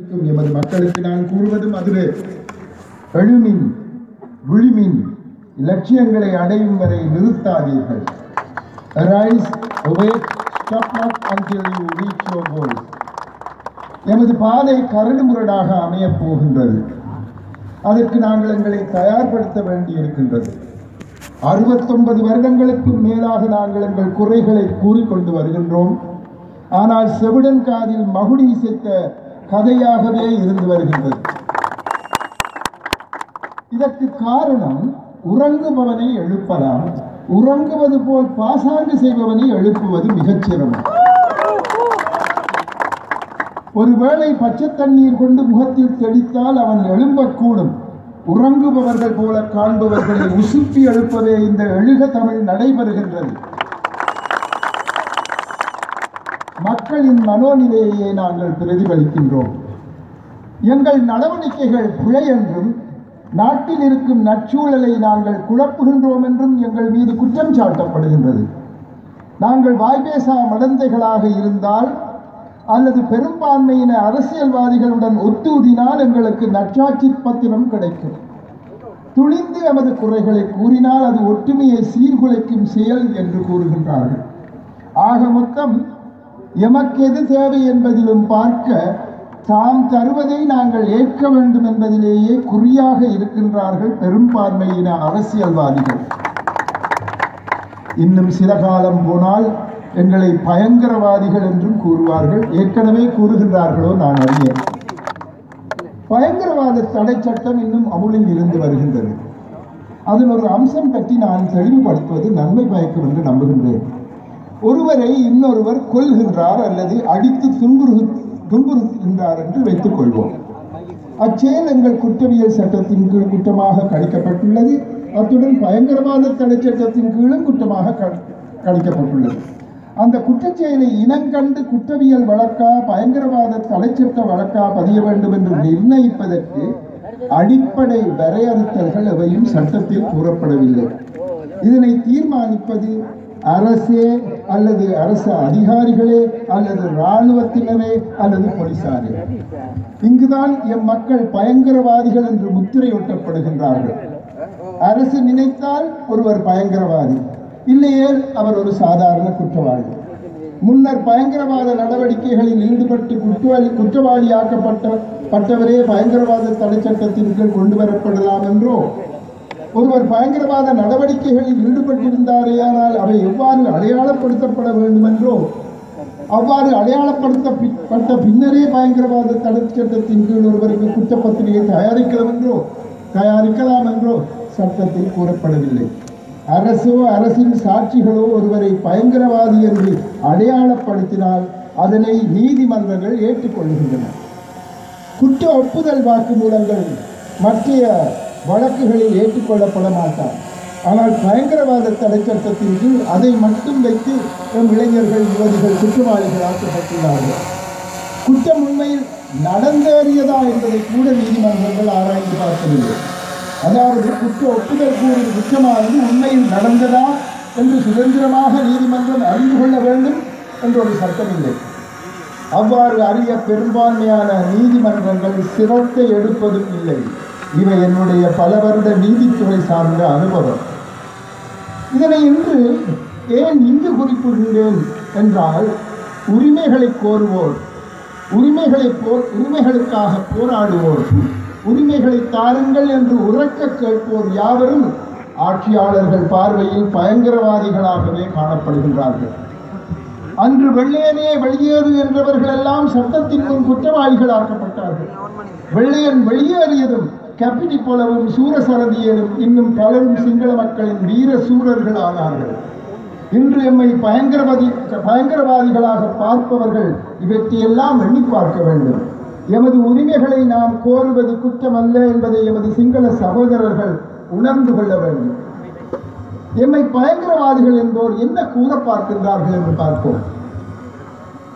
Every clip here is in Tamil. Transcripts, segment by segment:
இருக்கும். எமது மக்களுக்கு நான் கூறுவதும் அதுவே. எழுமின் விழிமின் லட்சியங்களை அடையும் வரை நிறுத்தாதீர்கள். Rise awake stop not until you reach your goals. எமது பாதை கரடுமுரடாக அமைய போகின்றது. அதற்கு நாங்கள் எங்களை தயார்படுத்த வேண்டியிருக்கின்றது. அறுபத்தொன்பது வருடங்களுக்கு மேலாக நாங்கள் எங்கள் குறைகளை கூறிக்கொண்டு வருகின்றோம். ஆனால் செவிடன் காதில் மகுடி இசைத்த கதையாகவே இருந்து வருகின்றது. இதற்கு காரணம் உறங்குபவனை எழுப்பலாம். உறங்குவது போல் பாசாங்கு செய்பவனை எழுப்புவது மிகச் ஒருவேளை பச்சை தண்ணீர் கொண்டு முகத்தில் தெளித்தால் அவன் எழும்பக்கூடும். உறங்குபவர்கள் போல காண்பவர்களை உசுப்பி எழுப்பவே இந்த எழுக தமிழ் நடைபெறுகின்றது. மக்களின் மனோநிலையை நாங்கள் பிரதிபலிக்கின்றோம். எங்கள் நடவடிக்கைகள் பிழை என்றும் நாட்டில் இருக்கும் நற்சூழலை நாங்கள் குழப்புகின்றோம் என்றும் எங்கள் மீது குற்றம் சாட்டப்படுகின்றது. நாங்கள் வாய்பேசா மடந்தைகளாக இருந்தால் அல்லது பெரும்பான்மையின அரசியல்வாதிகளுடன் ஒத்தூதினால் எங்களுக்கு நற்சாட்சி பத்திரம் கிடைக்கும். துணிந்து எமது குறைகளை கூறினால் அது ஒற்றுமையை சீர்குலைக்கும் செயல் என்று கூறுகின்றார்கள். ஆக மொத்தம் எமக்கு எது தேவை என்பதிலும் பார்க்க தாம் தருவதை நாங்கள் ஏற்க வேண்டும் என்பதிலேயே குறியாக இருக்கின்றார்கள் பெரும்பான்மையின அரசியல்வாதிகள். இன்னும் சில காலம் போனால் எங்களை பயங்கரவாதிகள் என்றும் கூறுவார்கள். ஏற்கனவே கூறுகின்றார்களோ நான் அறியேன். பயங்கரவாத தடை சட்டம் இன்னும் அமுலில் இருந்து வருகின்றது. அதில் ஒரு அம்சம் பற்றி நான் தெளிவுபடுத்துவது நன்மை பயக்கும் என்று நம்புகின்றேன். ஒருவரை இன்னொருவர் கொள்கின்றார் அல்லது அடித்து துன்புறு துன்புறுத்துகின்றார் என்று வைத்துக் கொள்வோம். அச்செயல் எங்கள் குற்றவியல் சட்டத்தின் கீழ் குற்றமாக கணிக்கப்பட்டுள்ளது. அத்துடன் பயங்கரவாத தடை சட்டத்தின் கீழும் குற்றமாக கணிக்கப்பட்டுள்ளது. அந்த குற்றச்செயலை இனங்கண்டு குற்றவியல் வழக்கா பயங்கரவாத தடைச்சட்ட வழக்கா பதிய வேண்டும் என்று நிர்ணயிப்பதற்கு அடிப்படை வரையறுத்தல்கள் எவையும் சட்டத்தில் கூறப்படவில்லை. இதனை தீர்மானிப்பது அரசே அல்லது அரசு அதிகாரிகளே அல்லது இராணுவத்தினரே அல்லது போலீசாரே. இங்குதான் எம் மக்கள் பயங்கரவாதிகள் என்று முத்திரையொட்டப்படுகின்றார்கள். அரசு நினைத்தால் ஒருவர் பயங்கரவாதி இல்லையேல் அவர் ஒரு சாதாரண குற்றவாளி. முன்னர் பயங்கரவாத நடவடிக்கைகளில் ஈடுபட்டு குற்றவாளி குற்றவாளியாக்கப்பட்ட பட்டவரே பயங்கரவாத தடை சட்டத்தின் கீழ் கொண்டு வரப்படலாம் என்றோ ஒருவர் பயங்கரவாத நடவடிக்கைகளில் ஈடுபட்டிருந்தாரேயானால் அவை எவ்வாறு அடையாளப்படுத்தப்பட வேண்டும் என்றோ அவ்வாறு அடையாளப்படுத்தப்பட்ட பின்னரே பயங்கரவாத தடை சட்டத்தின் கீழ் ஒருவருக்கு குற்றப்பத்திரிகை தயாரிக்கலாம் என்றோ தயாரிக்கலாம் என்றோ சட்டத்தில் கூறப்படவில்லை. அரசோ அரசின் சாட்சிகளோ ஒருவரை பயங்கரவாதி என்று அடையாளப்படுத்தினால் அதனை நீதிமன்றங்கள் ஏற்றுக்கொள்கின்றன. குற்ற ஒப்புதல் வாக்குமூலங்கள் மற்றைய வழக்குகளில் ஏற்றுக்கொள்ளப்பட மாட்டார் ஆனால் பயங்கரவாத தடை சட்டத்தின் கீழ் அதை மட்டும் வைத்து நம் இளைஞர்கள் யுவதிகள் குற்றவாளிகள் ஆக்கப்பட்டுள்ளார்கள். குற்றம் உண்மையில் நடந்தேறியதா என்பதை கூட நீதிமன்றங்கள் ஆராய்ந்து பார்க்கவில்லை. அதாவது குற்ற ஒப்புதல் கூறும் குற்றமானது உண்மையில் நடந்ததா என்று சுதந்திரமாக நீதிமன்றம் அறிந்து கொள்ள வேண்டும் என்ற ஒரு சட்டம் இல்லை அவ்வாறு அறிய பெரும்பான்மையான நீதிமன்றங்கள் சிரத்தை எடுப்பதும் இல்லை. இவை என்னுடைய பல வருட நீதித்துறை சார்ந்த அனுபவம். இதனை இன்று ஏன் இங்கு குறிப்பிடுகிறேன் என்றால் உரிமைகளை கோருவோர் உரிமைகளை போ உரிமைகளுக்காக போராடுவோர் உரிமைகளை தாருங்கள் என்று உறக்க கேட்போர் யாவரும் ஆட்சியாளர்கள் பார்வையில் பயங்கரவாதிகளாகவே காணப்படுகின்றார்கள். அன்று வெள்ளையனே வெளியேறு என்றவர்கள் எல்லாம் சட்டத்தின் முன் குற்றவாளிகளாக்கப்பட்டார்கள். வெள்ளையன் வெளியேறியதும் கபினி போலவும் சூரசரதியரும் இன்னும் பலரும் சிங்கள மக்களின் வீர சூரர்கள் ஆனார்கள். இன்று எம்மை பயங்கரவாதி பயங்கரவாதிகளாக பார்ப்பவர்கள் இவற்றையெல்லாம் எண்ணி பார்க்க வேண்டும். எமது உரிமைகளை நாம் கோருவது குற்றமல்ல என்பதை எமது சிங்கள சகோதரர்கள் உணர்ந்து கொள்ள வேண்டும். எம்மை பயங்கரவாதிகள் என்போர் என்ன கூற பார்க்கின்றார்கள் என்று பார்ப்போம்.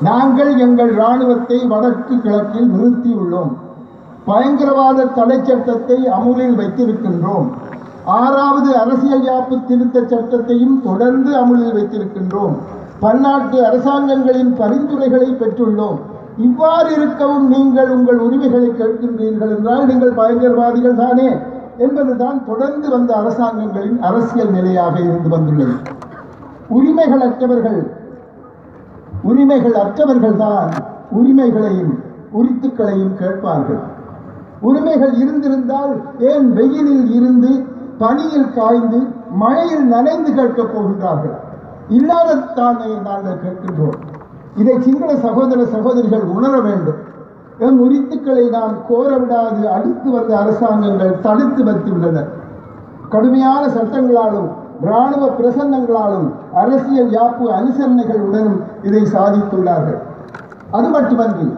நாங்கள் எங்கள் இராணுவத்தை வடக்கு கிழக்கில் நிறுத்தியுள்ளோம். பயங்கரவாத தடை சட்டத்தை அமுலில் வைத்திருக்கின்றோம். ஆறாவது அரசியல் யாப்பு திருத்த சட்டத்தையும் தொடர்ந்து அமுலில் வைத்திருக்கின்றோம். பன்னாட்டு அரசாங்கங்களின் பரிந்துரைகளை பெற்றுள்ளோம். இவ்வாறு இருக்கவும் நீங்கள் உங்கள் உரிமைகளை கேட்கின்றீர்கள் என்றால் நீங்கள் பயங்கரவாதிகள் தானே என்பதுதான் தொடர்ந்து வந்த அரசாங்கங்களின் அரசியல் நிலையாக இருந்து வந்துள்ளது. உரிமைகள் அற்றவர்கள் உரிமைகள் அற்றவர்கள் தான் உரிமைகளையும் உரித்துக்களையும் கேட்பார்கள். உரிமைகள் இருந்திருந்தால் ஏன் வெயிலில் இருந்து பனியில் காய்ந்து மழையில் நனைந்து கேட்கப் போகின்றார்கள்? இல்லாததானே நாங்கள் கேட்கின்றோம். இதை சிங்கள சகோதர சகோதரிகள் உணர வேண்டும். எம் உரித்துக்களை நாம் கோர விடாது அடித்து வந்த அரசாங்கங்கள் தடுத்து வைத்துள்ளன. கடுமையான சட்டங்களாலும் இராணுவ பிரசன்னங்களாலும் அரசியல் யாப்பு அனுசரணைகளுடனும் இதை சாதித்துள்ளார்கள். அது மட்டுமன்றி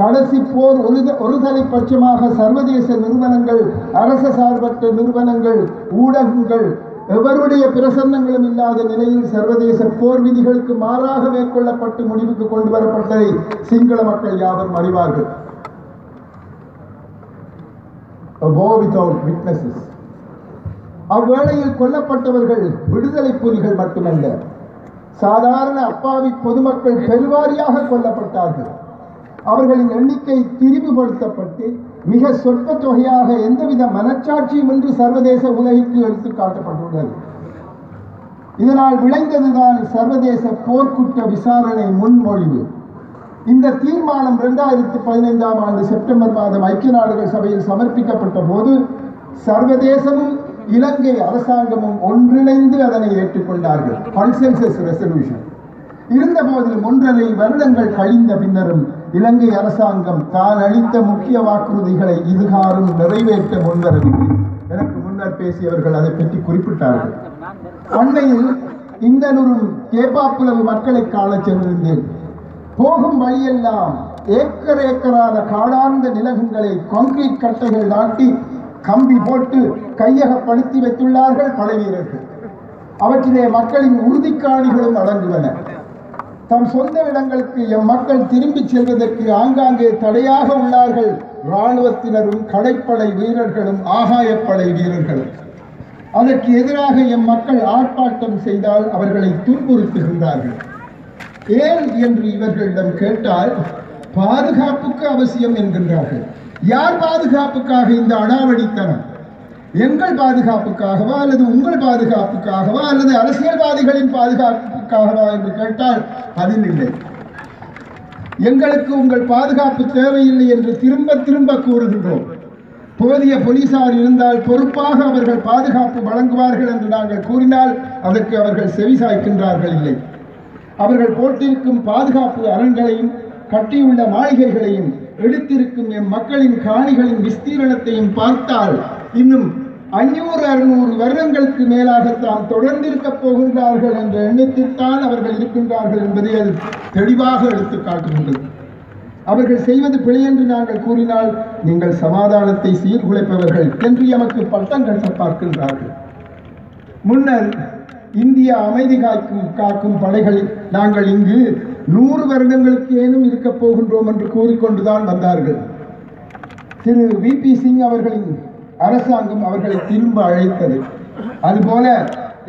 கடைசி போர் ஒரு ஒருதலை பட்சமாக சர்வதேச நிறுவனங்கள் அரச சார்பற்ற நிறுவனங்கள் ஊடகங்கள் எவருடைய பிரசன்னங்களும் இல்லாத நிலையில் சர்வதேச போர் விதிகளுக்கு மாறாக மேற்கொள்ளப்பட்டு முடிவுக்கு கொண்டு வரப்பட்டதை சிங்கள மக்கள் யாவரும் அறிவார்கள். அவ்வேளையில் கொல்லப்பட்டவர்கள் விடுதலை புலிகள் மட்டுமல்ல சாதாரண அப்பாவி பொதுமக்கள் பெருவாரியாக கொல்லப்பட்டார்கள். அவர்களின் எண்ணிக்கை திரிவுபடுத்தப்பட்டு மிக சொற்ப தொகையாக எந்தவித மனச்சாட்சியும் இன்றி சர்வதேச உலகிற்கு எடுத்து காட்டப்பட்டுள்ளது இதனால் விளைந்ததுதான் சர்வதேச போர்க்குற்ற விசாரணை முன்மொழிவு. இந்த தீர்மானம் இரண்டாயிரத்தி பதினைந்தாம் ஆண்டு செப்டம்பர் மாதம் ஐக்கிய நாடுகள் சபையில் சமர்ப்பிக்கப்பட்ட போது சர்வதேசமும் இலங்கை அரசாங்கமும் ஒன்றிணைந்து அதனை ஏற்றுக்கொண்டார்கள். கன்சென்சஸ் ரெசல்யூஷன் இருந்த போதிலும் ஒன்றரை வருடங்கள் கழிந்த பின்னரும் இலங்கை அரசாங்கம் தான் அளித்த முக்கிய வாக்குறுதிகளை இதுகாரும் நிறைவேற்ற முன்வரவில்லை. எனக்கு முன்னர் பேசியவர்கள் அதை பற்றி குறிப்பிட்டார்கள். அண்மையில் இன்னொரு கேப்பாப்புலவு மக்களை காண சென்றிருந்தேன். போகும் வழியெல்லாம் ஏக்கர் ஏக்கரான காடார்ந்த நிலகங்களை கான்கிரீட் கட்டைகள் நாட்டி கம்பி போட்டு கையகப்படுத்தி வைத்துள்ளார்கள் படை வீரர்கள் அவற்றிலே மக்களின் உறுதிக்காணிகளும் அடங்குவன. தம் சொந்த இடங்களுக்கு எம் மக்கள் திரும்பிச் செல்வதற்கு ஆங்காங்கே தடையாக உள்ளார்கள். இராணுவத்தினரும் கடைப்படை வீரர்களும் ஆகாயப்படை வீரர்களும். அதற்கு எதிராக எம் மக்கள் ஆர்ப்பாட்டம் செய்தால் அவர்களை துன்புறுத்துகின்றார்கள். ஏன் என்று இவர்களிடம் கேட்டால் பாதுகாப்புக்கு அவசியம் என்கின்றார்கள். யார் பாதுகாப்புக்காக இந்த அடாவடித்தனம்? எங்கள் பாதுகாப்புக்காகவா அல்லது உங்கள் பாதுகாப்புக்காகவா அல்லது அரசியல்வாதிகளின் பாதுகாப்புக்காகவா என்று கேட்டால் அதில் இல்லை எங்களுக்கு உங்கள் பாதுகாப்பு தேவையில்லை என்று திரும்ப திரும்ப கூறுகின்றோம். போதிய போலீசார் இருந்தால் பொறுப்பாக அவர்கள் பாதுகாப்பு வழங்குவார்கள் என்று நாங்கள் கூறினால் அதற்கு அவர்கள் செவிசாய்க்கின்றார்கள் இல்லை. அவர்கள் போட்டிருக்கும் பாதுகாப்பு அரண்களையும் கட்டியுள்ள மாளிகைகளையும் எடுத்திருக்கும் எம் மக்களின் காணிகளின் விஸ்தீரணத்தையும் பார்த்தால் இன்னும் ஐநூறு அறுநூறு வருடங்களுக்கு மேலாக தாம் தொடர்ந்திருக்கப் போகின்றார்கள் என்ற எண்ணத்தில்தான் அவர்கள் இருக்கின்றார்கள் என்பதை அது தெளிவாக எடுத்து காட்டுகின்றது. அவர்கள் செய்வது பிழை என்று நாங்கள் கூறினால் நீங்கள் சமாதானத்தை சீர்குலைப்பவர்கள் என்று எமக்கு பட்டம் கட்ட பார்க்கின்றார்கள். முன்னர் இந்தியா அமைதி காக்கும் காக்கும் படைகள் நாங்கள் இங்கு நூறு வருடங்களுக்கு ஏனும் இருக்கப் போகின்றோம் என்று கூறிக்கொண்டுதான் வந்தார்கள். திரு வி பி சிங் அவர்களின் அரசாங்கம் அவர்களை திரும்ப அழைத்தது. அதுபோல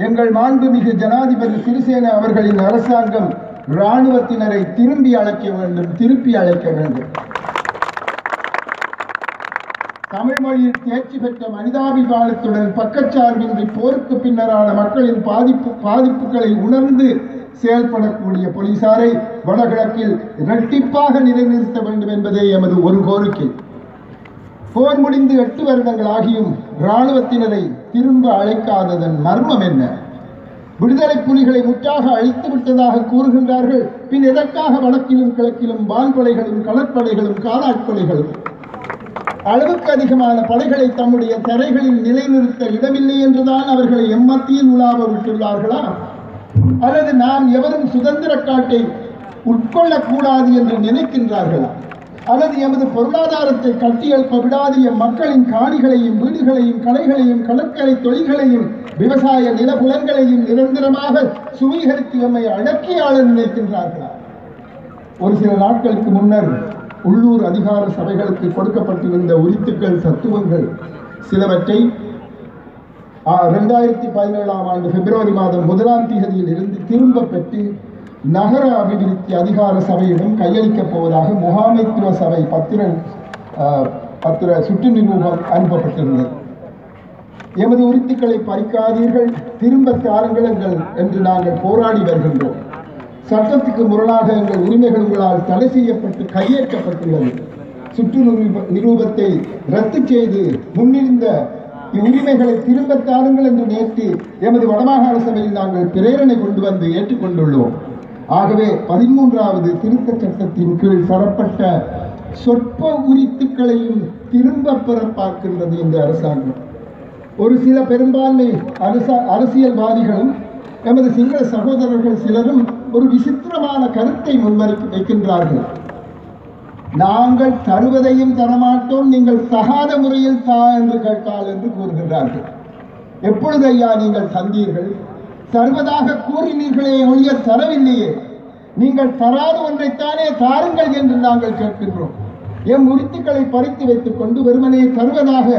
எங்கள் மாண்புமிகு ஜனாதிபதி சிறிசேன அவர்களின் அரசாங்கம் இராணுவத்தினரை திரும்பி அழைக்க வேண்டும் திருப்பி அழைக்க வேண்டும். தமிழ் மொழியில் தேர்ச்சி பெற்ற மனிதாபிமானத்துடன் பக்கச்சார்பின்றி போருக்கு பின்னரான மக்களின் பாதிப்பு பாதிப்புகளை உணர்ந்து செயல்படக்கூடிய போலீசாரை வடகிழக்கில் இரட்டிப்பாக நிலைநிறுத்த வேண்டும் என்பதே எமது ஒரு கோரிக்கை. போர் முடிந்து எட்டு வருடங்கள் ஆகியும் இராணுவத்தினரை திரும்ப அழைக்காததன் மர்மம் என்ன? விடுதலை புலிகளை முற்றாக அழித்து விட்டதாக கூறுகின்றார்கள். பின் எதற்காக வடக்கிலும் கிழக்கிலும் வான்படைகளும் கடற்படைகளும் காலாட்படைகளும் அளவுக்கு அதிகமான படைகளை தம்முடைய தரைகளில் நிலைநிறுத்த இடமில்லை என்றுதான் அவர்களை எம்மத்தியில் உலாவ விட்டுள்ளார்களா? அல்லது நாம் எவரும் சுதந்திர காட்டை உட்கொள்ளக்கூடாது என்று நினைக்கின்றார்களா? அல்லது எமது பொருளாதாரத்தை கட்டியெழுப்ப விடாது எம் மக்களின் காணிகளையும் வீடுகளையும் கலைகளையும் கடற்கரை தொழில்களையும் விவசாய நிலபுலங்களையும் நிரந்தரமாக சுவீகரித்து எம்மை அடக்கியாளர் நினைக்கின்றார்களா? ஒரு சில நாட்களுக்கு முன்னர் உள்ளூர் அதிகார சபைகளுக்கு கொடுக்கப்பட்டிருந்த உரித்துக்கள் தத்துவங்கள் சிலவற்றை ரெண்டாயிரத்தி பதினேழாம் ஆண்டு பிப்ரவரி மாதம் முதலாம் தேதியில் இருந்து திரும்ப பெற்று நகர அபிவிருத்தி அதிகார சபையிடம் கையளிக்கப் போவதாக முகாமைத்துவ சபை பத்திர பத்திர சுற்று நிரூபம் அனுப்பப்பட்டிருந்தது. எமது உரித்துக்களை பறிக்காதீர்கள் திரும்ப தாருங்கள் எங்கள் என்று நாங்கள் போராடி வருகின்றோம். சட்டத்துக்கு முரணாக எங்கள் உரிமைகள் உங்களால் தடை செய்யப்பட்டு கையேற்றப்பட்டுள்ளது சுற்று நிரூபத்தை ரத்து செய்து முன்னிருந்த இவ்வுரிமைகளை திரும்ப தாருங்கள் என்று நேற்று எமது வடமாகாண சபையில் நாங்கள் பிரேரணை கொண்டு வந்து ஏற்றுக்கொண்டுள்ளோம். ஆகவே பதிமூன்றாவது திருத்த சட்டத்தின் கீழ் தரப்பட்ட சொற்ப உரித்துக்களையும் திரும்ப பெற பார்க்கின்றது இந்த அரசாங்கம். ஒரு சில பெரும்பான்மை அரச அரசியல்வாதிகளும் எமது சிங்கள சகோதரர்கள் சிலரும் ஒரு விசித்திரமான கருத்தை முன்வரை வைக்கின்றார்கள். நாங்கள் தருவதையும் தரமாட்டோம் நீங்கள் தகாத முறையில் தா என்று கேட்டால் என்று கூறுகின்றார்கள். எப்பொழுது ஐயா நீங்கள் தந்தீர்கள்? தருவதாக கூறினீர்களே ஒழிய தரவில்லையே. நீங்கள் தராத ஒன்றைத்தானே தாருங்கள் என்று நாங்கள் கேட்கின்றோம். எம் உரித்துக்களை பறித்து வைத்துக் கொண்டு வெறுமனே தருவதாக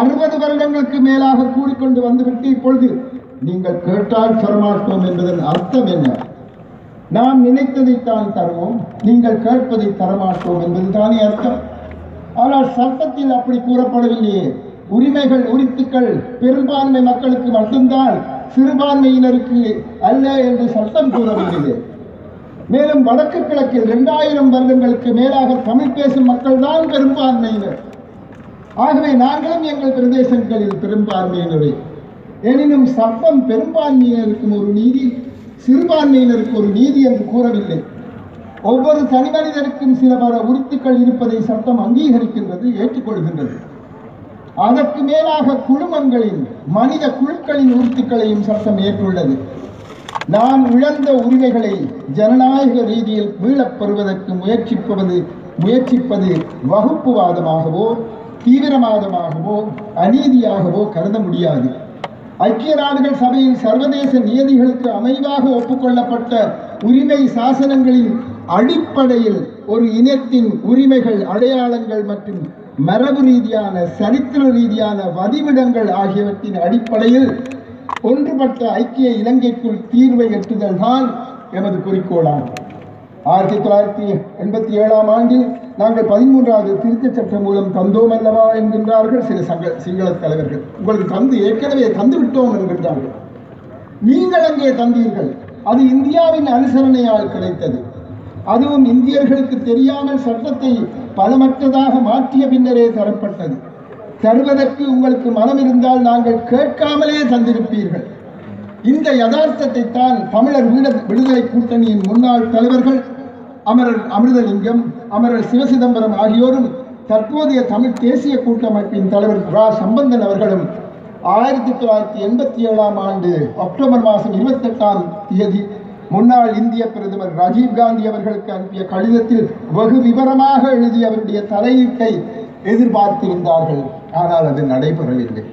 அறுபது வருடங்களுக்கு மேலாக கூறிக்கொண்டு வந்துவிட்டு இப்பொழுது நீங்கள் கேட்டால் தரமாட்டோம் என்பதன் அர்த்தம் என்ன? நாம் நினைத்ததைத்தான் தருவோம் நீங்கள் கேட்பதை தரமாட்டோம் என்பதுதானே அர்த்தம். ஆனால் சட்டத்தில் அப்படி கூறப்படவில்லையே. உரிமைகள் உரித்துக்கள் பெரும்பான்மை மக்களுக்கு மட்டும்தான் சிறுபான்மையினருக்கு அல்ல என்று சட்டம் கூறவில்லை மேலும் வடக்கு கிழக்கில் இரண்டாயிரம் வருடங்களுக்கு மேலாக தமிழ் பேசும் மக்கள் தான் பெரும்பான்மையினர். ஆகவே நாங்களும் எங்கள் பிரதேசங்களில் பெரும்பான்மையினரை. எனினும் சட்டம் பெரும்பான்மையினருக்கும் ஒரு நீதி சிறுபான்மையினருக்கு ஒரு நீதி என்று கூறவில்லை. ஒவ்வொரு தனி மனிதருக்கும் சில பல உரித்துக்கள் இருப்பதை சட்டம் அங்கீகரிக்கின்றது ஏற்றுக்கொள்கின்றது. அதற்கு மேலாக குழுமங்களின் மனித குழுக்களின் உறுத்துக்களையும் சட்டம் ஏற்றுள்ளது. நாம் இழந்த உரிமைகளை ஜனநாயக ரீதியில் மீளப் பெறுவதற்கு முயற்சிப்பது முயற்சிப்பது வகுப்புவாதமாகவோ தீவிரவாதமாகவோ அநீதியாகவோ கருத முடியாது. ஐக்கிய நாடுகள் சபையில் சர்வதேச நியதிகளுக்கு அமைவாக ஒப்புக்கொள்ளப்பட்ட உரிமை சாசனங்களின் அடிப்படையில் ஒரு இனத்தின் உரிமைகள் அடையாளங்கள் மற்றும் மரபு ரீதியான சரித்திர ரீதியான வதிவிடங்கள் ஆகியவற்றின் அடிப்படையில் ஒன்றுபட்ட ஐக்கிய இலங்கைக்குள் தீர்வை எட்டுதல் தான் எமது குறிக்கோளாகும். ஆயிரத்தி தொள்ளாயிரத்தி எண்பத்தி ஏழாம் ஆண்டில் நாங்கள் பதிமூன்றாவது திருத்தச் சட்டம் மூலம் தந்தோம் அல்லவா என்கின்றார்கள் சில சங்க சிங்கள தலைவர்கள். உங்களுக்கு தந்து ஏற்கனவே தந்து விட்டோம் என்கின்றார்கள். நீங்கள் அங்கே தந்தீர்கள். அது இந்தியாவின் அனுசரணையால் கிடைத்தது. அதுவும் இந்தியர்களுக்கு தெரியாமல் சட்டத்தை பலமற்றதாக மாற்றிய பின்னரே தரப்பட்டது. தருவதற்கு உங்களுக்கு மனம் இருந்தால் நாங்கள் கேட்காமலே தந்திருப்பீர்கள். இந்த யதார்த்தத்தை தான் தமிழர் வீட விடுதலை கூட்டணியின் முன்னாள் தலைவர்கள் அமரர் அமிர்தலிங்கம் அமரர் சிவசிதம்பரம் ஆகியோரும் தற்போதைய தமிழ் தேசிய கூட்டமைப்பின் தலைவர் ரா. சம்பந்தன் அவர்களும் ஆயிரத்தி தொள்ளாயிரத்தி எண்பத்தி ஏழாம் ஆண்டு அக்டோபர் மாதம் இருபத்தெட்டாம் தேதி முன்னாள் இந்திய பிரதமர் ராஜீவ் காந்தி அவர்களுக்கு அனுப்பிய கடிதத்தில் வெகு விவரமாக எழுதி அவருடைய தலையீட்டை எதிர்பார்த்திருந்தார்கள். ஆனால் அது நடைபெறவில்லை.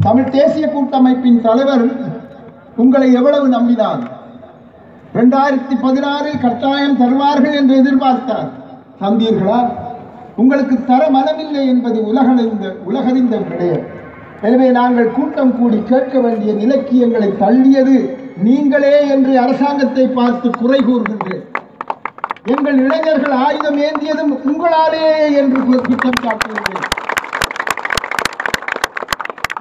தமிழ் தேசிய கூட்டமைப்பின் தலைவர் உங்களை எவ்வளவு நம்பினார்? இரண்டாயிரத்தி பதினாறில் கட்டாயம் தருவார்கள் என்று எதிர்பார்த்தார். தந்தீர்களா? உங்களுக்கு தர மனமில்லை என்பது உலகறிந்த உலகறிந்த விடயம். எனவே நாங்கள் கூட்டம் கூடி கேட்க வேண்டிய இலக்கியங்களை தள்ளியது நீங்களே என்று அரசாங்கத்தை பார்த்து குறை கூறுகின்றேன். எங்கள் இளைஞர்கள் ஆயுதம் ஏந்தியதும் உங்களாலே என்று குற்றம் சாட்டுகின்றேன்.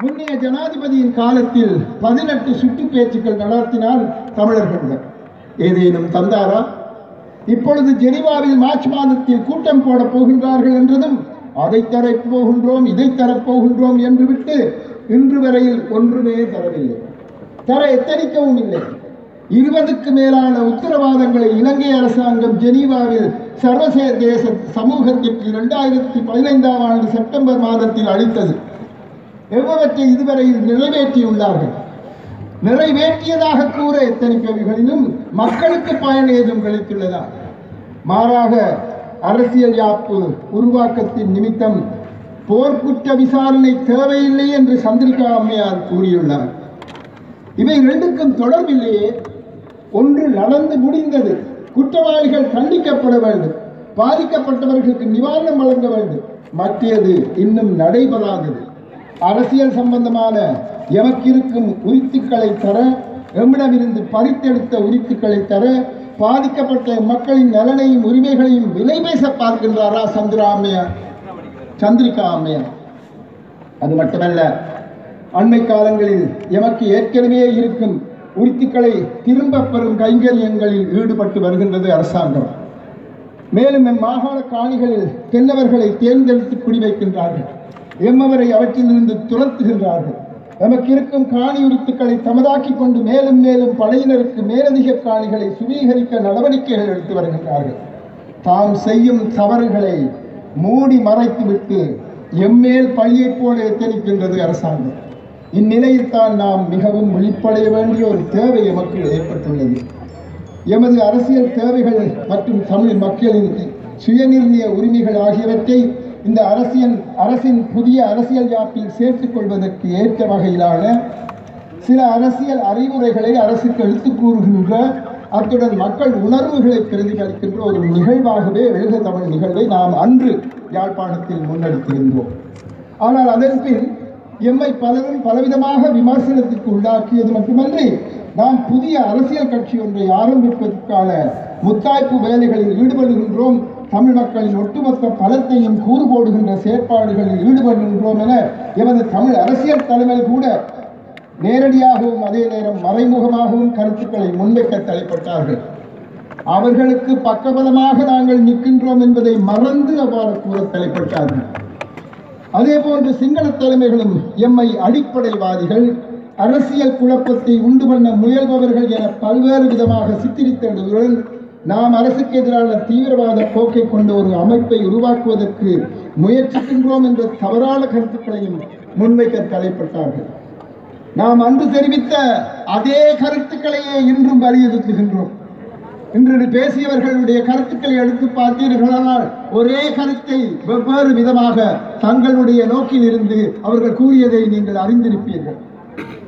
முன்னைய ஜனாதிபதியின் காலத்தில் பதினெட்டு சுற்று பேச்சுக்கள் நடத்தினார் தமிழர்களுடன் ஏதேனும் தந்தாரா? இப்பொழுது ஜெனிவாவில் மார்ச் மாதத்தில் கூட்டம் போட போகின்றார்கள் என்றதும் அதை தரப் போகின்றோம் இதை தரப் போகின்றோம் என்று விட்டு இன்று வரையில் ஒன்றுமே தரவில்லை. தர எத்தனிக்கவும் இல்லை. இருபதுக்கு மேலான உத்தரவாதங்களை இலங்கை அரசாங்கம் ஜெனீவாவில் சர்வதேச சமூகத்திற்கு இரண்டாயிரத்தி பதினைந்தாம் ஆண்டு செப்டம்பர் மாதத்தில் அளித்தது. எவ்வளவற்றை இதுவரையில் நிறைவேற்றியுள்ளார்கள்? நிறைவேற்றியதாக கூற எத்தனிப்பவைகளிலும் மக்களுக்கு பயன் ஏதும் கிடைத்துள்ளதா? மாறாக அரசியல் யாப்பு உருவாக்கத்தின் நிமித்தம் போர்க்குற்ற விசாரணை தேவையில்லை என்று சந்திரிகா அம்மையார் கூறியுள்ளார். இவை ரெண்டுக்கும் தொடர்பில்லையே ஒன்று நடந்து முடிந்தது குற்றவாளிகள் தண்டிக்கப்பட வேண்டும் பாதிக்கப்பட்டவர்களுக்கு நிவாரணம் வழங்க வேண்டும். மற்றது இன்னும் நடைபெறாதது. அரசியல் சம்பந்தமான எமக்கிருக்கும் உரித்துக்களை தர எம்மிடமிருந்து பறித்தெடுத்த உரித்துக்களை தர பாதிக்கப்பட்ட மக்களின் நலனையும் உரிமைகளையும் விலை பேச பார்க்கின்றாரா சந்திரா அம்மையார் சந்திரிகா அம்மையார் அது மட்டுமல்ல அண்மை காலங்களில் எமக்கு ஏற்கனவே இருக்கும் உரித்துக்களை திரும்பப் பெறும் கைங்கரியங்களில் ஈடுபட்டு வருகின்றது அரசாங்கம். மேலும் எம் மாகாண காணிகளில் தென்னவர்களை தேர்ந்தெடுத்து குடிவைக்கின்றார்கள். எம்மவரை அவற்றிலிருந்து துரத்துகின்றார்கள். நமக்கு இருக்கும் காணி உரித்துக்களை தமதாக்கிக் கொண்டு மேலும் மேலும் படையினருக்கு மேலதிக காணிகளை சுவீகரிக்க நடவடிக்கைகள் எடுத்து வருகின்றார்கள். தாம் செய்யும் தவறுகளை மூடி மறைத்துவிட்டு எம்மேல் பழியைப் போல எத்தனிக்கின்றது அரசாங்கம். இந்நிலையில் தான் நாம் மிகவும் விழிப்படைய வேண்டிய ஒரு தேவை எமக்கு ஏற்பட்டுள்ளது. எமது அரசியல் தேவைகள் மற்றும் தமிழ் மக்களின் சுயநிர்ணய உரிமைகள் ஆகியவற்றை இந்த அரசியல் அரசின் புதிய அரசியல் யாப்பில் சேர்த்துக் கொள்வதற்கு ஏற்ற வகையிலான சில அரசியல் அறிவுரைகளை அரசுக்கு எழுத்து கூறுகின்ற அத்துடன் மக்கள் உணர்வுகளை பிரதிபலிக்கின்ற ஒரு நிகழ்வாகவே எழுக தமிழ் நிகழ்வை நாம் அன்று யாழ்ப்பாணத்தில் முன்னெடுத்திருந்தோம். ஆனால் அதன் பின் எம்மை பலரும் பலவிதமாக விமர்சனத்திற்கு உள்ளாக்கியது மட்டுமன்றி நாம் புதிய அரசியல் கட்சி ஒன்றை ஆரம்பிப்பதற்கான முத்தாய்ப்பு வேலைகளில் ஈடுபடுகின்றோம் தமிழ் மக்களின் ஒட்டுமொத்த பலத்தையும் கூறு போடுகின்ற செயற்பாடுகளில் ஈடுபடுகின்றோம் என எமது தமிழ் அரசியல் தலைமை கூட நேரடியாகவும் அதே நேரம் மறைமுகமாகவும் கருத்துக்களை முன்வைக்க தலைப்பட்டார்கள். அவர்களுக்கு பக்கபலமாக நாங்கள் நிற்கின்றோம் என்பதை மறந்து அவ்வாறு கூற தலைப்பட்டார்கள். அதே போன்று சிங்கள தலைமைகளும் எம்மை அடிப்படைவாதிகள் அரசியல் குழப்பத்தை உண்டு பண்ண முயல்பவர்கள் என பல்வேறு விதமாக சித்தரித்ததுடன் நாம் அரசுக்கு எதிரான தீவிரவாத போக்கை கொண்ட ஒரு அமைப்பை உருவாக்குவதற்கு முயற்சிக்கின்றோம் என்ற தவறான கருத்துக்களையும் முன்வைக்க தலைப்பட்டார்கள். நாம் அன்று தெரிவித்த அதே கருத்துக்களையே இன்றும் வலியுறுத்துகின்றோம். இன்று பேசியவர்களுடைய கருத்துக்களை எடுத்து பார்த்தீர்களானால் ஒரே கருத்தை வெவ்வேறு விதமாக தங்களுடைய நோக்கில் இருந்து அவர்கள் கூறியதை நீங்கள் அறிந்திருப்பீர்கள்.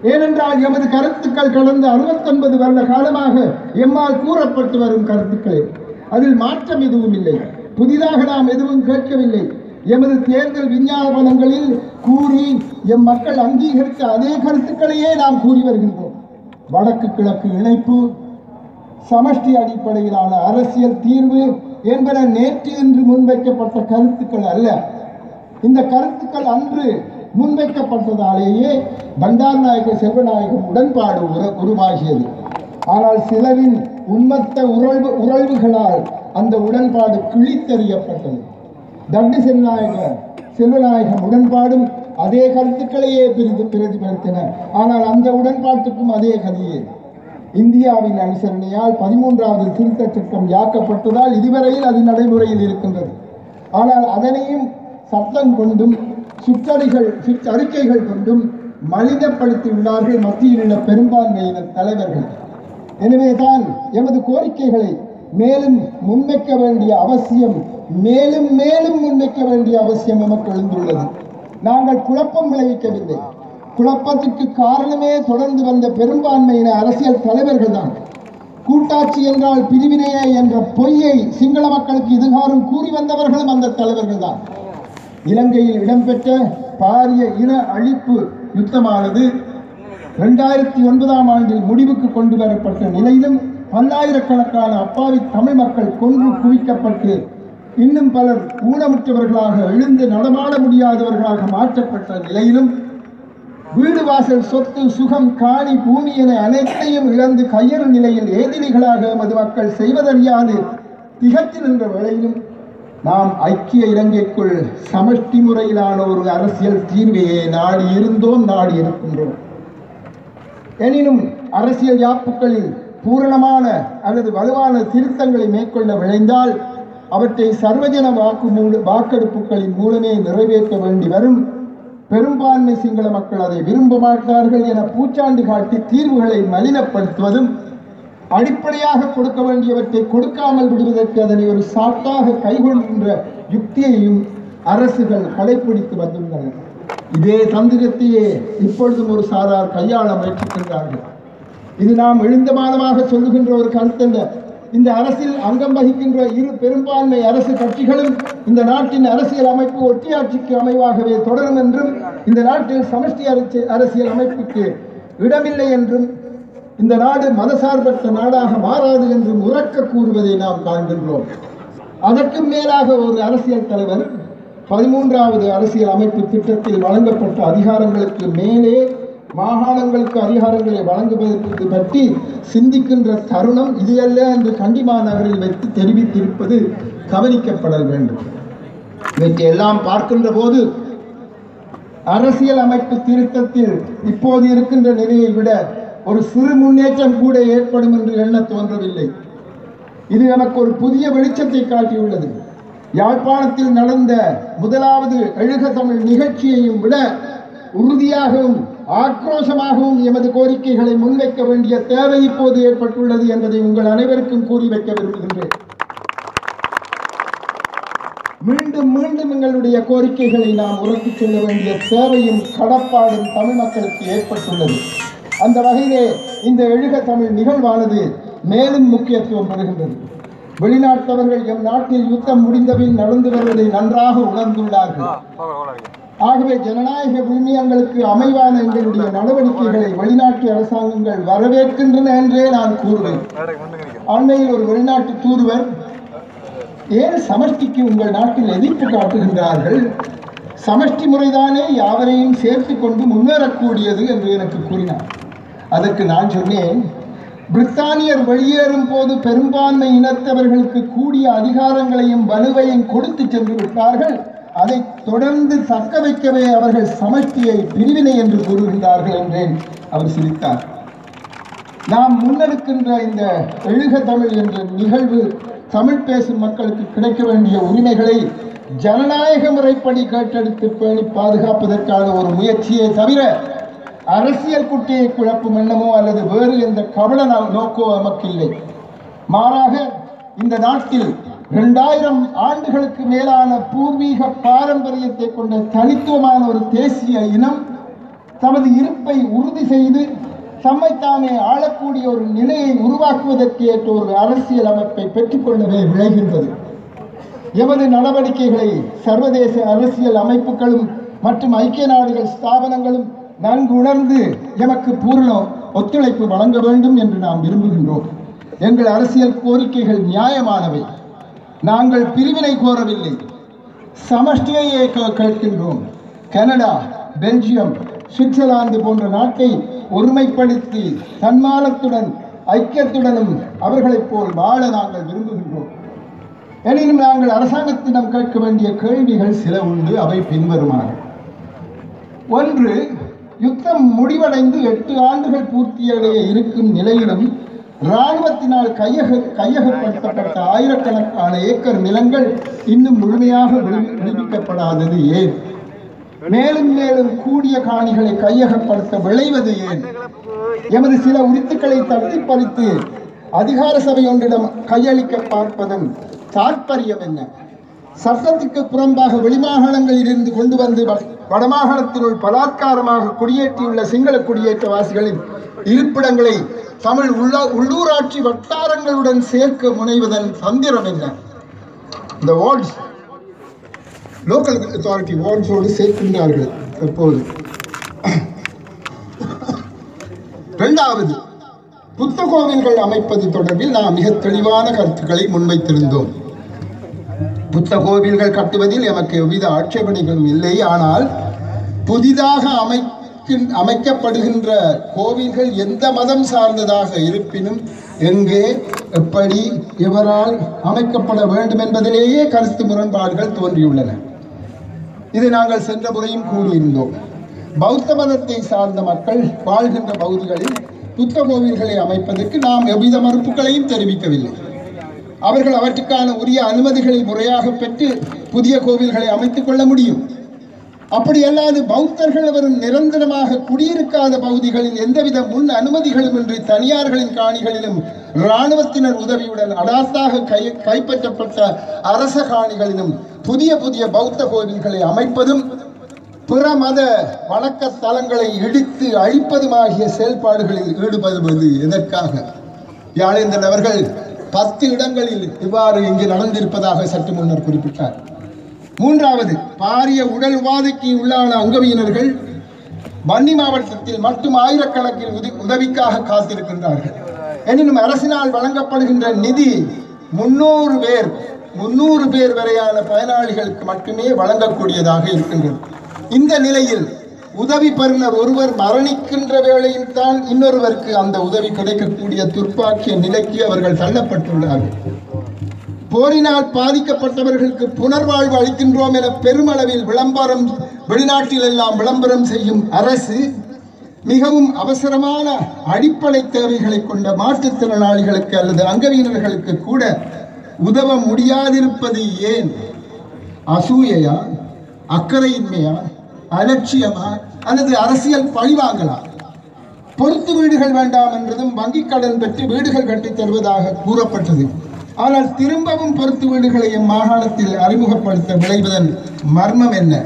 ஏனென்றால் எமது கருத்துக்கள் கடந்த அறுபத்தொன்பது வருட காலமாக எம்மால் கூறப்பட்டு வரும் கருத்துக்களே. அதில் மாற்றம் எதுவும் இல்லை. புதிதாக நாம் எதுவும் கேட்கவில்லை. எமது தேர்தல் விஞ்ஞாபனங்களில் கூறி எம் மக்கள் அங்கீகரித்த அதே கருத்துக்களையே நாம் கூறி வருகின்றோம். வடக்கு கிழக்கு இணைப்பு சமஷ்டி அடிப்படையிலான அரசியல் தீர்வு என்பன நேற்று இன்று முன்வைக்கப்பட்ட கருத்துக்கள் அல்ல. இந்த கருத்துக்கள் அன்று முன்வைக்கப்பட்டதாலேயே பண்டாரநாயக செல்வநாயகம் உடன்பாடு உரு- உருவாகியது. ஆனால் சிலரின் உண்மத்த உறழ்வு உறழ்வுகளால் அந்த உடன்பாடு கிழித்தெறியப்பட்டது. தண்டு செல்நாயக செல்வநாயகம் உடன்பாடும் அதே கருத்துக்களையே பிரிது பிரதிபலித்தன ஆனால் அந்த உடன்பாட்டுக்கும் அதே கதையே. இந்தியாவின் அனுசரணையால் பதிமூன்றாவது திருத்த சட்டம் யாக்கப்பட்டதால் இதுவரையில் அது நடைமுறையில் இருக்கின்றது. ஆனால் அதனையும் சட்டம் கொண்டும் சுற்றறிகள் சுற்றறிக்கைகள் கொண்டும் மலினப்படுத்தியுள்ளார்கள் மத்தியில் உள்ள பெரும்பான்மையினர் தலைவர்கள். எனவேதான் எமது கோரிக்கைகளை மேலும் முன்வைக்க வேண்டிய அவசியம் மேலும் மேலும் முன்வைக்க வேண்டிய அவசியம் நமக்கு எழுந்துள்ளது. நாங்கள் குழப்பம் விளைவிக்கவில்லை. குழப்பத்திற்கு காரணமே தொடர்ந்து வந்த பெரும்பான்மையின அரசியல் தலைவர்கள் தான். கூட்டாட்சி என்றால் பிரிவினையே என்ற பொய்யை சிங்கள மக்களுக்கு இதுகாரும் கூறி வந்தவர்களும் அந்த தலைவர்கள் தான். இலங்கையில் இடம்பெற்ற பாரிய இன அழிப்பு யுத்தமானது இரண்டாயிரத்தி ஒன்பதாம் ஆண்டில் முடிவுக்கு கொண்டு வரப்பட்ட நிலையிலும் பல்லாயிரக்கணக்கான அப்பாவி தமிழ் மக்கள் கொன்று குவிக்கப்பட்டு இன்னும் பலர் ஊனமுற்றவர்களாக எழுந்து நடமாட முடியாதவர்களாக மாற்றப்பட்ட நிலையிலும் வீடு வாசல் சொத்து சுகம் காணி பூமி என அனைத்தையும் இழந்து கையறு நிலையில் ஏதிரிகளாக எமது மக்கள் செய்வதறியாது திகழ்த்தி நின்ற வேளையிலும் நாம் ஐக்கிய இலங்கைக்குள் சமஷ்டி முறையிலான ஒரு அரசியல் தீர்வையே நாடி இருந்தோம் நாடி இருக்கின்றோம். எனினும் அரசியல் யாப்புகளில் பூரணமான அல்லது வலுவான திருத்தங்களை மேற்கொள்ள விளைந்தால் அவற்றை சர்வஜன வாக்கு மூல வாக்கெடுப்புகளின் மூலமே நிறைவேற்ற வேண்டி வரும். பெரும்பான்மை சிங்கள மக்கள் அதை விரும்ப மாட்டார்கள் என பூச்சாண்டு காட்டி தீர்வுகளை மலினப்படுத்துவதும் அடிப்படையாக கொடுக்க வேண்டியவற்றை கொடுக்காமல் விடுவதற்கு அதனை ஒரு சாட்டாக கைகொள்கின்ற யுக்தியையும் அரசுகள் கடைபிடித்து வந்துள்ளன. இதே தந்திரத்தையே இப்பொழுதும் ஒரு சாரார் கையாள முயற்சிக்கின்றார்கள். இது நாம் எழுந்தமானமாக சொல்லுகின்ற ஒரு கருத்தல்ல. இந்த அரசில் அங்கம் வகிக்கின்ற இரு பெரும்பான்மை அரசு கட்சிகளும் இந்த நாட்டின் அரசியல் அமைப்பு ஒட்டியாட்சிக்கு அமைவாகவே தொடரும் என்றும் இந்த நாட்டில் சமஷ்டி அரசியல் அமைப்புக்கு இடமில்லை என்றும் இந்த நாடு மதசார்பற்ற நாடாக மாறாது என்று உறக்க கூறுவதை நாம் காண்கின்றோம். அதற்கு மேலாக ஒரு அரசியல் தலைவர் பதிமூன்றாவது அரசியல் அமைப்பு திட்டத்தில் வழங்கப்பட்ட அதிகாரங்களுக்கு மேலே மாகாணங்களுக்கு அதிகாரங்களை வழங்குவதற்கு பற்றி சிந்திக்கின்ற தருணம் இது அல்ல என்று கண்டிமா நகரில் வைத்து தெரிவித்திருப்பது கவனிக்கப்பட வேண்டும். இவற்றையெல்லாம் பார்க்கின்ற போது அரசியல் அமைப்பு திருத்தத்தில் இப்போது இருக்கின்ற நிலையை விட ஒரு சிறு முன்னேற்றம் கூட ஏற்படும் என்று எண்ண தோன்றவில்லை. இது நமக்கு ஒரு புதிய வெளிச்சத்தை காட்டியுள்ளது. யாழ்ப்பாணத்தில் நடந்த முதலாவது எழுக தமிழ் நிகழ்ச்சியையும் விட உறுதியாகவும் ஆக்ரோஷமாகவும் எமது கோரிக்கைகளை முன்வைக்க வேண்டிய தேவை இப்போது ஏற்பட்டுள்ளது என்பதை உங்கள் அனைவருக்கும் கூறி வைக்க விரும்புகின்றேன். மீண்டும் மீண்டும் எங்களுடைய கோரிக்கைகளை நாம் உரத்துச் சொல்ல வேண்டிய தேவையும் கடப்பாடும் தமிழ் மக்களுக்கு ஏற்பட்டுள்ளது. அந்த வகையிலே இந்த எழுக தமிழ் நிகழ்வானது மேலும் முக்கியத்துவம் பெறுகின்றது. வெளிநாட்டவர்கள் எம் நாட்டில் யுத்தம் முடிந்தபின் நடந்து வருவதை நன்றாக உணர்ந்துள்ளார்கள். ஆகவே ஜனநாயக விழுமியங்களுக்கு அமைவான எங்களுடைய நடவடிக்கைகளை வெளிநாட்டு அரசாங்கங்கள் வரவேற்கின்றன என்றே நான் கூறுவேன். அண்மையில் ஒரு வெளிநாட்டு தூதுவர் ஏன் சமஷ்டிக்கு உங்கள் நாட்டில் எதிர்ப்பு காட்டுகின்றார்கள்? சமஷ்டி முறைதானே யாவரையும் சேர்த்து கொண்டு முன்னேறக்கூடியது என்று எனக்கு கூறினார். அதற்கு நான் சொன்னேன் பிரித்தானியர் வெளியேறும் போது பெரும்பான்மை இனத்தவர்களுக்கு கூடிய அதிகாரங்களையும் வலுவையும் கொடுத்து சென்று விட்டார்கள். அதை தொடர்ந்து தக்க வைக்கவே அவர்கள் சமஷ்டியை பிரிவினை என்று கூறுகின்றார்கள் என்றேன். அவர் சிரித்தார். நாம் முன்னெடுக்கின்ற இந்த எழுக தமிழ் என்ற நிகழ்வு தமிழ் பேசும் மக்களுக்கு கிடைக்க வேண்டிய உரிமைகளை ஜனநாயக முறைப்படி கேட்டெடுத்து பேணி பாதுகாப்பதற்கான ஒரு முயற்சியை தவிர அரசியல் குட்டியை குழப்பும் எண்ணமோ அல்லது வேறு எந்த கவல நோக்கோ நமக்கில்லை மாறாக இந்த நாட்டில் இரண்டாயிரம் ஆண்டுகளுக்கு மேலான பூர்வீக பாரம்பரியத்தை கொண்ட தனித்துவமான ஒரு தேசிய இனம் தமது இருப்பை உறுதி செய்து தம்மைத்தானே ஆளக்கூடிய ஒரு நிலையை உருவாக்குவதற்கு ஏற்ற ஒரு அரசியல் அமைப்பை பெற்றுக்கொள்ளவே விளைகின்றது எமது நடவடிக்கைகளை சர்வதேச அரசியல் அமைப்புகளும் மற்றும் ஐக்கிய நாடுகள் ஸ்தாபனங்களும் நன்கு உணர்ந்து எமக்கு பூரண ஒத்துழைப்பு வழங்க வேண்டும் என்று நாம் விரும்புகின்றோம். எங்கள் அரசியல் கோரிக்கைகள் நியாயமானவை. நாங்கள் பிரிவினை கோரவில்லை. சமஷ்டியையே கேட்கின்றோம். கனடா பெல்ஜியம் சுவிட்சர்லாந்து போன்ற நாட்டை ஒருமைப்படுத்தி தன்மானத்துடன் ஐக்கியத்துடனும் அவர்களைப் போல் வாழ நாங்கள் விரும்புகின்றோம். எனினும் நாங்கள் அரசாங்கத்திடம் கேட்க வேண்டிய கேள்விகள் சில உண்டு அவை பின்வருமாறு. ஒன்று யுத்தம் முடிவடைந்து எட்டு ஆண்டுகள் பூர்த்தியடைய இருக்கும் நிலையிலும் இராணுவத்தினால் கையக கையகப்படுத்தப்பட்ட ஆயிரக்கணக்கான ஏக்கர் நிலங்கள் இன்னும் முழுமையாக விடுவிக்கப்படாதது ஏன்? மேலும் மேலும் கூடிய காணிகளை கையகப்படுத்த விளைவது ஏன்? எமது சில உரித்துக்களை தட்டி பறித்து அதிகார சபை ஒன்றிடம் கையளிக்க பார்ப்பதன் தாற்பயம் என்ன? சட்டத்துக்கு புறம்பாக வெளிமாகாணங்களில் இருந்து கொண்டு வந்து வ- வடமாகாணத்தினுள் பலாத்காரமாக குடியேற்றியுள்ள சிங்கள குடியேற்றவாசிகளின் இருப்பிடங்களை தமிழ் உள்ள உள்ளூராட்சி வட்டாரங்களுடன் சேர்க்க முனைவதன் தந்திரம் என்ன? இந்த வார்ட்ஸ் லோக்கல் அத்தாரிட்டி வார்ட்ஸோடு சேர்க்கின்றார்கள் தற்போது இரண்டாவது புத்த கோவில்கள் அமைப்பது தொடர்பில் நாம் மிக தெளிவான கருத்துக்களை முன்வைத்திருந்தோம். புத்த கோவில்கள் கட்டுவதில் எமக்கு எவ்வித ஆட்சேபனைகளும் இல்லை. ஆனால் புதிதாக அமைக்கின் அமைக்கப்படுகின்ற கோவில்கள் எந்த மதம் சார்ந்ததாக இருப்பினும் எங்கே எப்படி எவரால் அமைக்கப்பட வேண்டும் என்பதிலேயே கருத்து முரண்பாடுகள் தோன்றியுள்ளன. இதை நாங்கள் சென்ற முறையும் கூறியிருந்தோம். பௌத்த மதத்தை சார்ந்த மக்கள் வாழ்கின்ற பகுதிகளில் புத்த கோவில்களை அமைப்பதற்கு நாம் எவ்வித மறுப்புகளையும் தெரிவிக்கவில்லை. அவர்கள் அவற்றுக்கான உரிய அனுமதிகளை முறையாக பெற்று புதிய கோவில்களை அமைத்துக் கொள்ள முடியும். அப்படியல்லாது பௌத்தர்கள் வரும் நிரந்தரமாக குடியிருக்காத பகுதிகளில் எந்தவித முன் அனுமதிகளும் இன்றி தனியார்களின் காணிகளிலும் இராணுவத்தினர் உதவியுடன் அடாத்தாக கை கைப்பற்றப்பட்ட அரச காணிகளிலும் புதிய புதிய பௌத்த கோவில்களை அமைப்பதும் பிற மத வழக்க தலங்களை இடித்து அழிப்பதுமாகிய செயல்பாடுகளில் ஈடுபடுவது எதற்காக? யாழேந்திரன் அவர்கள் பத்து இடங்களில் இவ்வாறு இங்கு நடந்திருப்பதாக சற்று முன்னர் குறிப்பிட்டார். மூன்றாவது பாரிய உடல் உபாதைக்கு உள்ளான அங்கவியினர்கள் வன்னி மாவட்டத்தில் மட்டும் ஆயிரக்கணக்கில் உத- உதவிக்காக காத்திருக்கின்றார்கள். எனினும் அரசினால் வழங்கப்படுகின்ற நிதி முன்னூறு பேர் முன்னூறு பேர் வரையான பயனாளிகளுக்கு மட்டுமே வழங்கக்கூடியதாக இருக்கின்றது. இந்த நிலையில் உதவி பெறுநர் ஒருவர் மரணிக்கின்ற வேளையில் தான் இன்னொருவருக்கு அந்த உதவி கிடைக்கக்கூடிய துர்ப்பாக்கிய நிலைக்கு அவர்கள் தள்ளப்பட்டுள்ளார்கள். போரினால் பாதிக்கப்பட்டவர்களுக்கு புனர்வாழ்வு அளிக்கின்றோம் என பெருமளவில் விளம்பரம் வெளிநாட்டில் எல்லாம் விளம்பரம் செய்யும் அரசு மிகவும் அவசரமான அடிப்படை தேவைகளை கொண்ட மாற்றுத்திறனாளிகளுக்கு அல்லது அங்கவீனர்களுக்கு கூட உதவ முடியாதிருப்பது ஏன்? அசூயையா? அக்கறையின்மையா? அலட்சியமா அல்லது அரசியல் பழிவாங்கலா பொறுத்து வீடுகள் வேண்டாம் என்றதும் வங்கிக் கடன் பெற்று வீடுகள் கட்டித் தருவதாக கூறப்பட்டது. ஆனால் திரும்பவும் பொறுத்து வீடுகளை மாகாணத்தில் அறிமுகப்படுத்த விளைவதன் மர்மம் என்ன?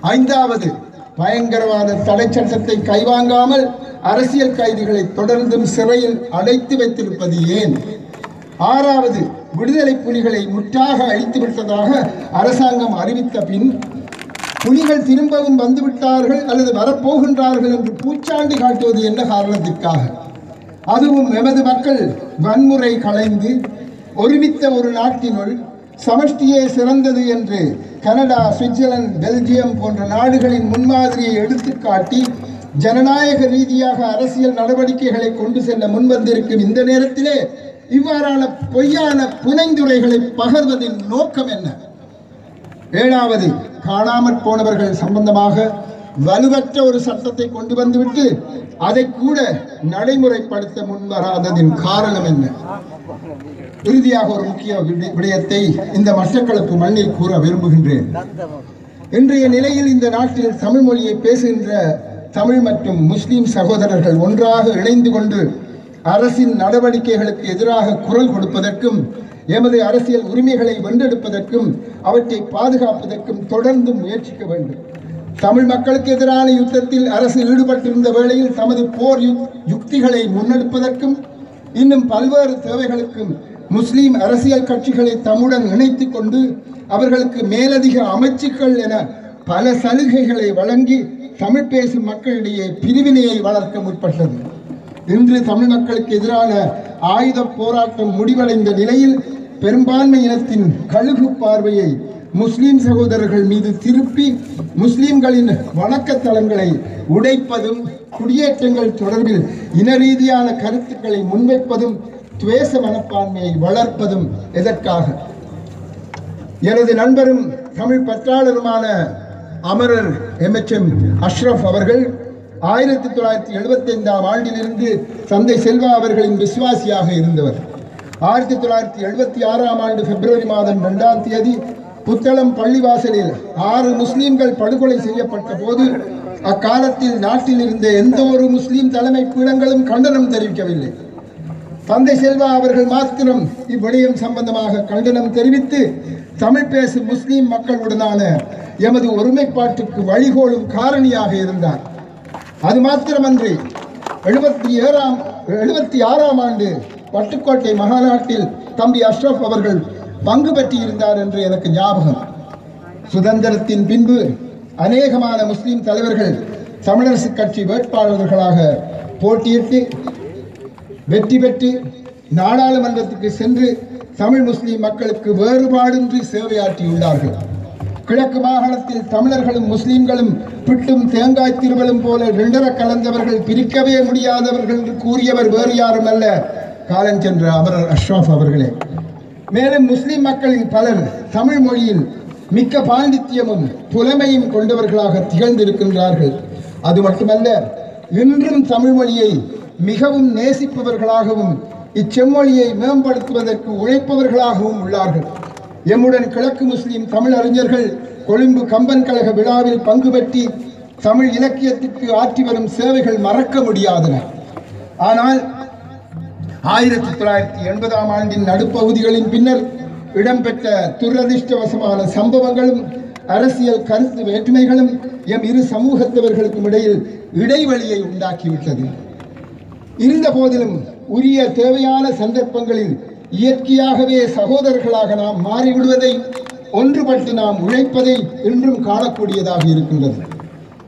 ஐந்தாவது பயங்கரவாத தடை சட்டத்தை கைவாங்காமல் அரசியல் கைதிகளை தொடர்ந்தும் சிறையில் அடைத்து வைத்திருப்பது ஏன்? ஆறாவது விடுதலை புலிகளை முற்றாக அழித்து விட்டதாக அரசாங்கம் அறிவித்த பின் புலிகள் திரும்பவும் வந்துவிட்டார்கள் அல்லது வரப்போகின்றார்கள் என்று பூச்சாண்டி காட்டுவது என்ன காரணத்திற்காக? அதுவும் எமது மக்கள் வன்முறை களைந்து ஒருமித்த ஒரு நாட்டினுள் சமஷ்டியே சிறந்தது என்று கனடா சுவிட்சர்லாந்து பெல்ஜியம் போன்ற நாடுகளின் முன்மாதிரியை எடுத்துக்காட்டி ஜனநாயக ரீதியாக அரசியல் நடவடிக்கைகளை கொண்டு செல்ல முன்வந்திருக்கும் இந்த நேரத்திலே இவ்வாறான பொய்யான புனைந்துரைகளை பகர்வதின் நோக்கம் என்ன? ஏழாவது காணாமற் போனவர்கள் சம்பந்தமாக வலுவற்ற ஒரு சட்டத்தை கொண்டு வந்துவிட்டு அதை கூட நடைமுறைப்படுத்த முன்வராததின் காரணம் என்ன? இறுதியாக ஒரு முக்கிய விடயத்தை இந்த மட்டக்களப்பு மண்ணில் கூற விரும்புகின்றேன். இன்றைய நிலையில் இந்த நாட்டில் தமிழ் மொழியை பேசுகின்ற தமிழ் மற்றும் முஸ்லிம் சகோதரர்கள் ஒன்றாக இணைந்து கொண்டு அரசின் நடவடிக்கைகளுக்கு எதிராக குரல் கொடுப்பதற்கும் எமது அரசியல் உரிமைகளை வென்றெடுப்பதற்கும் அவற்றை பாதுகாப்பதற்கும் தொடர்ந்து முயற்சிக்க வேண்டும். தமிழ் மக்களுக்கு எதிரான யுத்தத்தில் அரசு ஈடுபட்டிருந்த வேளையில் தமது போர் யுக்திகளை முன்னெடுப்பதற்கும் இன்னும் பல்வேறு தேவைகளுக்கும் முஸ்லீம் அரசியல் கட்சிகளை தம்முடன் இணைத்துக் கொண்டு அவர்களுக்கு மேலதிக அமைச்சுக்கள் என பல சலுகைகளை வழங்கி தமிழ் பேசும் மக்களிடையே பிரிவினையை வளர்க்க முற்பட்டது. இன்று தமிழ் மக்களுக்கு எதிரான ஆயுத போராட்டம் முடிவடைந்த நிலையில் பெரும்பான்மை இனத்தின் கழுகு பார்வையை முஸ்லிம் சகோதரர்கள் மீது திருப்பி முஸ்லிம்களின் வணக்கத்தலங்களை உடைப்பதும் குடியேற்றங்கள் தொடர்பில் இன ரீதியான கருத்துக்களை முன்வைப்பதும் துவேச மனப்பான்மையை வளர்ப்பதும் எதற்காக? எனது நண்பரும் தமிழ் பற்றாளருமான அமரர் எம்எச்எம் அஷ்ரஃப் அவர்கள் ஆயிரத்தி தொள்ளாயிரத்தி எழுபத்தி ஐந்தாம் ஆண்டிலிருந்து சந்தை செல்வா அவர்களின் விசுவாசியாக இருந்தவர். ஆயிரத்தி தொள்ளாயிரத்தி எழுபத்தி ஆறாம் ஆண்டு பிப்ரவரி மாதம் ரெண்டாம் தேதி புத்தளம் பள்ளிவாசலில் ஆறு முஸ்லீம்கள் படுகொலை செய்யப்பட்ட போது அக்காலத்தில் நாட்டில் இருந்த எந்த ஒரு முஸ்லீம் தலைமை பீடங்களும் கண்டனம் தெரிவிக்கவில்லை. தந்தை செல்வா அவர்கள் மாத்திரம் இவ்விடயம் சம்பந்தமாக கண்டனம் தெரிவித்து தமிழ் பேசும் முஸ்லீம் மக்களுடனான எமது ஒருமைப்பாட்டுக்கு வழிகோலும் காரணியாக இருந்தார். அது மாத்திரமன்றி எழுபத்தி ஏழாம் எழுபத்தி ஆறாம் ஆண்டு பட்டுக்கோட்டை மகாநாட்டில் தம்பி அஷ்ரப் அவர்கள் பங்கு பெற்றிருந்தார் என்று எனக்கு ஞாபகம். சுதந்திரத்தின் பின்பு அநேகமான முஸ்லிம் தலைவர்கள் தமிழரசு கட்சி வேட்பாளர்களாக போட்டியிட்டு வெற்றி பெற்று நாடாளுமன்றத்துக்கு சென்று தமிழ் முஸ்லிம் மக்களுக்கு வேறுபாடின்றி சேவையாற்றியுள்ளார்கள். கிழக்கு மாகாணத்தில் தமிழர்களும் முஸ்லிம்களும் பிட்டும் தேங்காய் திருவலும் போல ரெண்டர கலந்தவர்கள் பிரிக்கவே முடியாதவர்கள் என்று கூறியவர் வேறு யாரும் அல்ல காலஞ்சென்ற அமரர் அஷ்ராஃப் அவர்களே. மேலும் முஸ்லிம் மக்களில் பலர் தமிழ் மொழியில் மிக்க பாண்டித்யமும் புலமையும் கொண்டவர்களாக திகழ்ந்திருக்கின்றார்கள். அது மட்டுமல்ல இன்றும் தமிழ் மொழியை மிகவும் நேசிப்பவர்களாகவும் இச்செம்மொழியை மேம்படுத்துவதற்கு உழைப்பவர்களாகவும் உள்ளார்கள். எம்முடன் கிழக்கு முஸ்லிம் தமிழ் அறிஞர்கள் கொழும்பு கம்பன் கழக விழாவில் பங்கு பெற்றி தமிழ் இலக்கியத்திற்கு ஆற்றி வரும் சேவைகள் மறக்க முடியாதன. ஆனால் ஆயிரத்தி தொள்ளாயிரத்தி எண்பதாம் ஆண்டின் நடுப்பகுதிகளின் பின்னர் இடம்பெற்ற துரதிர்ஷ்டவசமான சம்பவங்களும் அரசியல் கருத்து வேற்றுமைகளும் எம் இரு சமூகத்தவர்களுக்கும் இடையில் இடைவெளியை உண்டாக்கிவிட்டது. இருந்த போதிலும் உரிய தேவையான சந்தர்ப்பங்களில் இயற்கையாகவே சகோதரர்களாக நாம் மாறிவிடுவதை ஒன்றுபட்டு நாம் உழைப்பதை இன்றும் காணக்கூடியதாக இருக்கின்றது.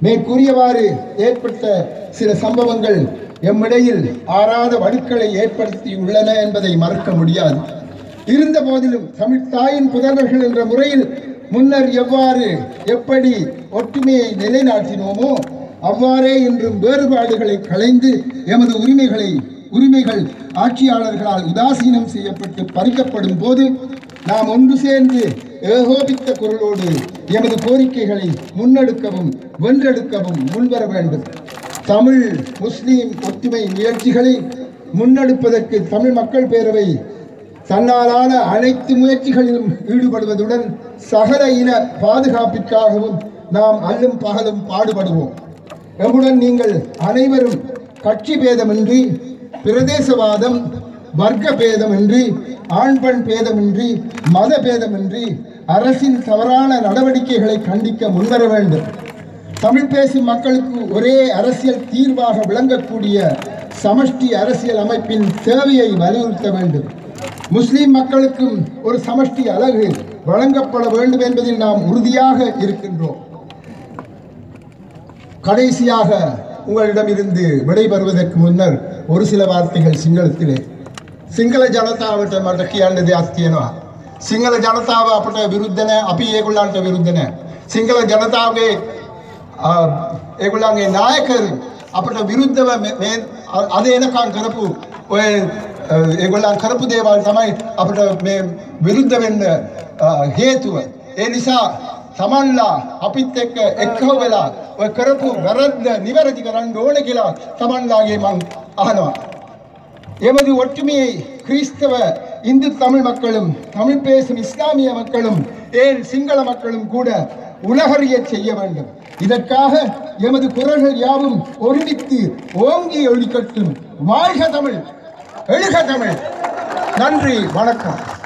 மேற்கூறியவாறு ஏற்பட்ட சில சம்பவங்கள் எம்மிடையில் ஆறாத வடுக்களை ஏற்படுத்தியுள்ளன என்பதை மறக்க முடியாது. இருந்த போதிலும் தமிழ் தாயின் புதல்வர்கள் என்ற முறையில் முன்னர் எவ்வாறு எப்படி ஒற்றுமையை நிலைநாட்டினோமோ அவ்வாறே இன்றும் வேறுபாடுகளை களைந்து எமது உரிமைகளை உரிமைகள் ஆட்சியாளர்களால் உதாசீனம் செய்யப்பட்டு பறிக்கப்படும் போது நாம் ஒன்று சேர்ந்து ஏகோபித்த குரலோடு எமது கோரிக்கைகளை முன்னெடுக்கவும் வென்றெடுக்கவும் முன்வர வேண்டும். தமிழ் முஸ்லீம் ஒற்றுமை முயற்சிகளை முன்னெடுப்பதற்கு தமிழ் மக்கள் பேரவை தன்னாலான அனைத்து முயற்சிகளிலும் ஈடுபடுவதுடன் சகல இன பாதுகாப்பிற்காகவும் நாம் அல்லும் பகலும் பாடுபடுவோம். எம்முடன் நீங்கள் அனைவரும் கட்சி பேதமின்றி பிரதேசவாதம் வர்க்க பேதமின்றி ஆண் பெண் பேதமின்றி மத பேதமின்றி அரசின் தவறான நடவடிக்கைகளை கண்டிக்க முன்வர வேண்டும். தமிழ் பேசும் மக்களுக்கு ஒரே அரசியல் தீர்வாக விளங்கக்கூடிய சமஷ்டி அரசியல் அமைப்பின் தேவையை வலியுறுத்த வேண்டும். முஸ்லிம் மக்களுக்கும் ஒரு சமஷ்டி அழகு வழங்கப்பட வேண்டும் என்பதில் நாம் உறுதியாக இருக்கின்றோம். கடைசியாக உங்களிடமிருந்து விடைபெறுவதற்கு முன்னர் ஒரு சில வார்த்தைகள் சிங்களத்திலே. சிங்கள ஜனதாவிட்ட மಟಕಿಯಾಣದೆ ಅಸ್ತಿಯನೋ சிங்கள ஜனதாவை ಅಪಟ ವಿರುದ್ಧನೆ ಅಪಿ ಏಗುಳ್ಳಾಂಟ ವಿರುದ್ಧನೆ ಸಿಂಗಲ ಜನತಾವಗೆ ඒගොල්ලන්ගේ නායකරු අපට විරුද්ධව මේ- මේ අ- අද එනකන් කරපු ඔය අ, ඒගොල්ලන් කරපු දේවල් තමයි අපට මේ විරුද්ධ වෙන්න අ, හේතුව. ඒ නිසා තමන්ලා අපිත් එක්ක එක්කව වෙලා ඔය කරපු වැරද්ද නිවැරදි කරන්න ඕන කියලා තමන්ලාගේ මං අහනවා. எமது ஒற்றுமையை கிறிஸ்தவ இந்து தமிழ் மக்களும் தமிழ் பேசும் இஸ்லாமிய மக்களும் ஏன் சிங்கள மக்களும் கூட உலகறிய செய்ய வேண்டும் இதற்காக எமது குரல்கள் யாவும் ஒருமித்து ஓங்கி ஒழிக்கட்டும் வாழ்க தமிழ் எழுக தமிழ். நன்றி வணக்கம்.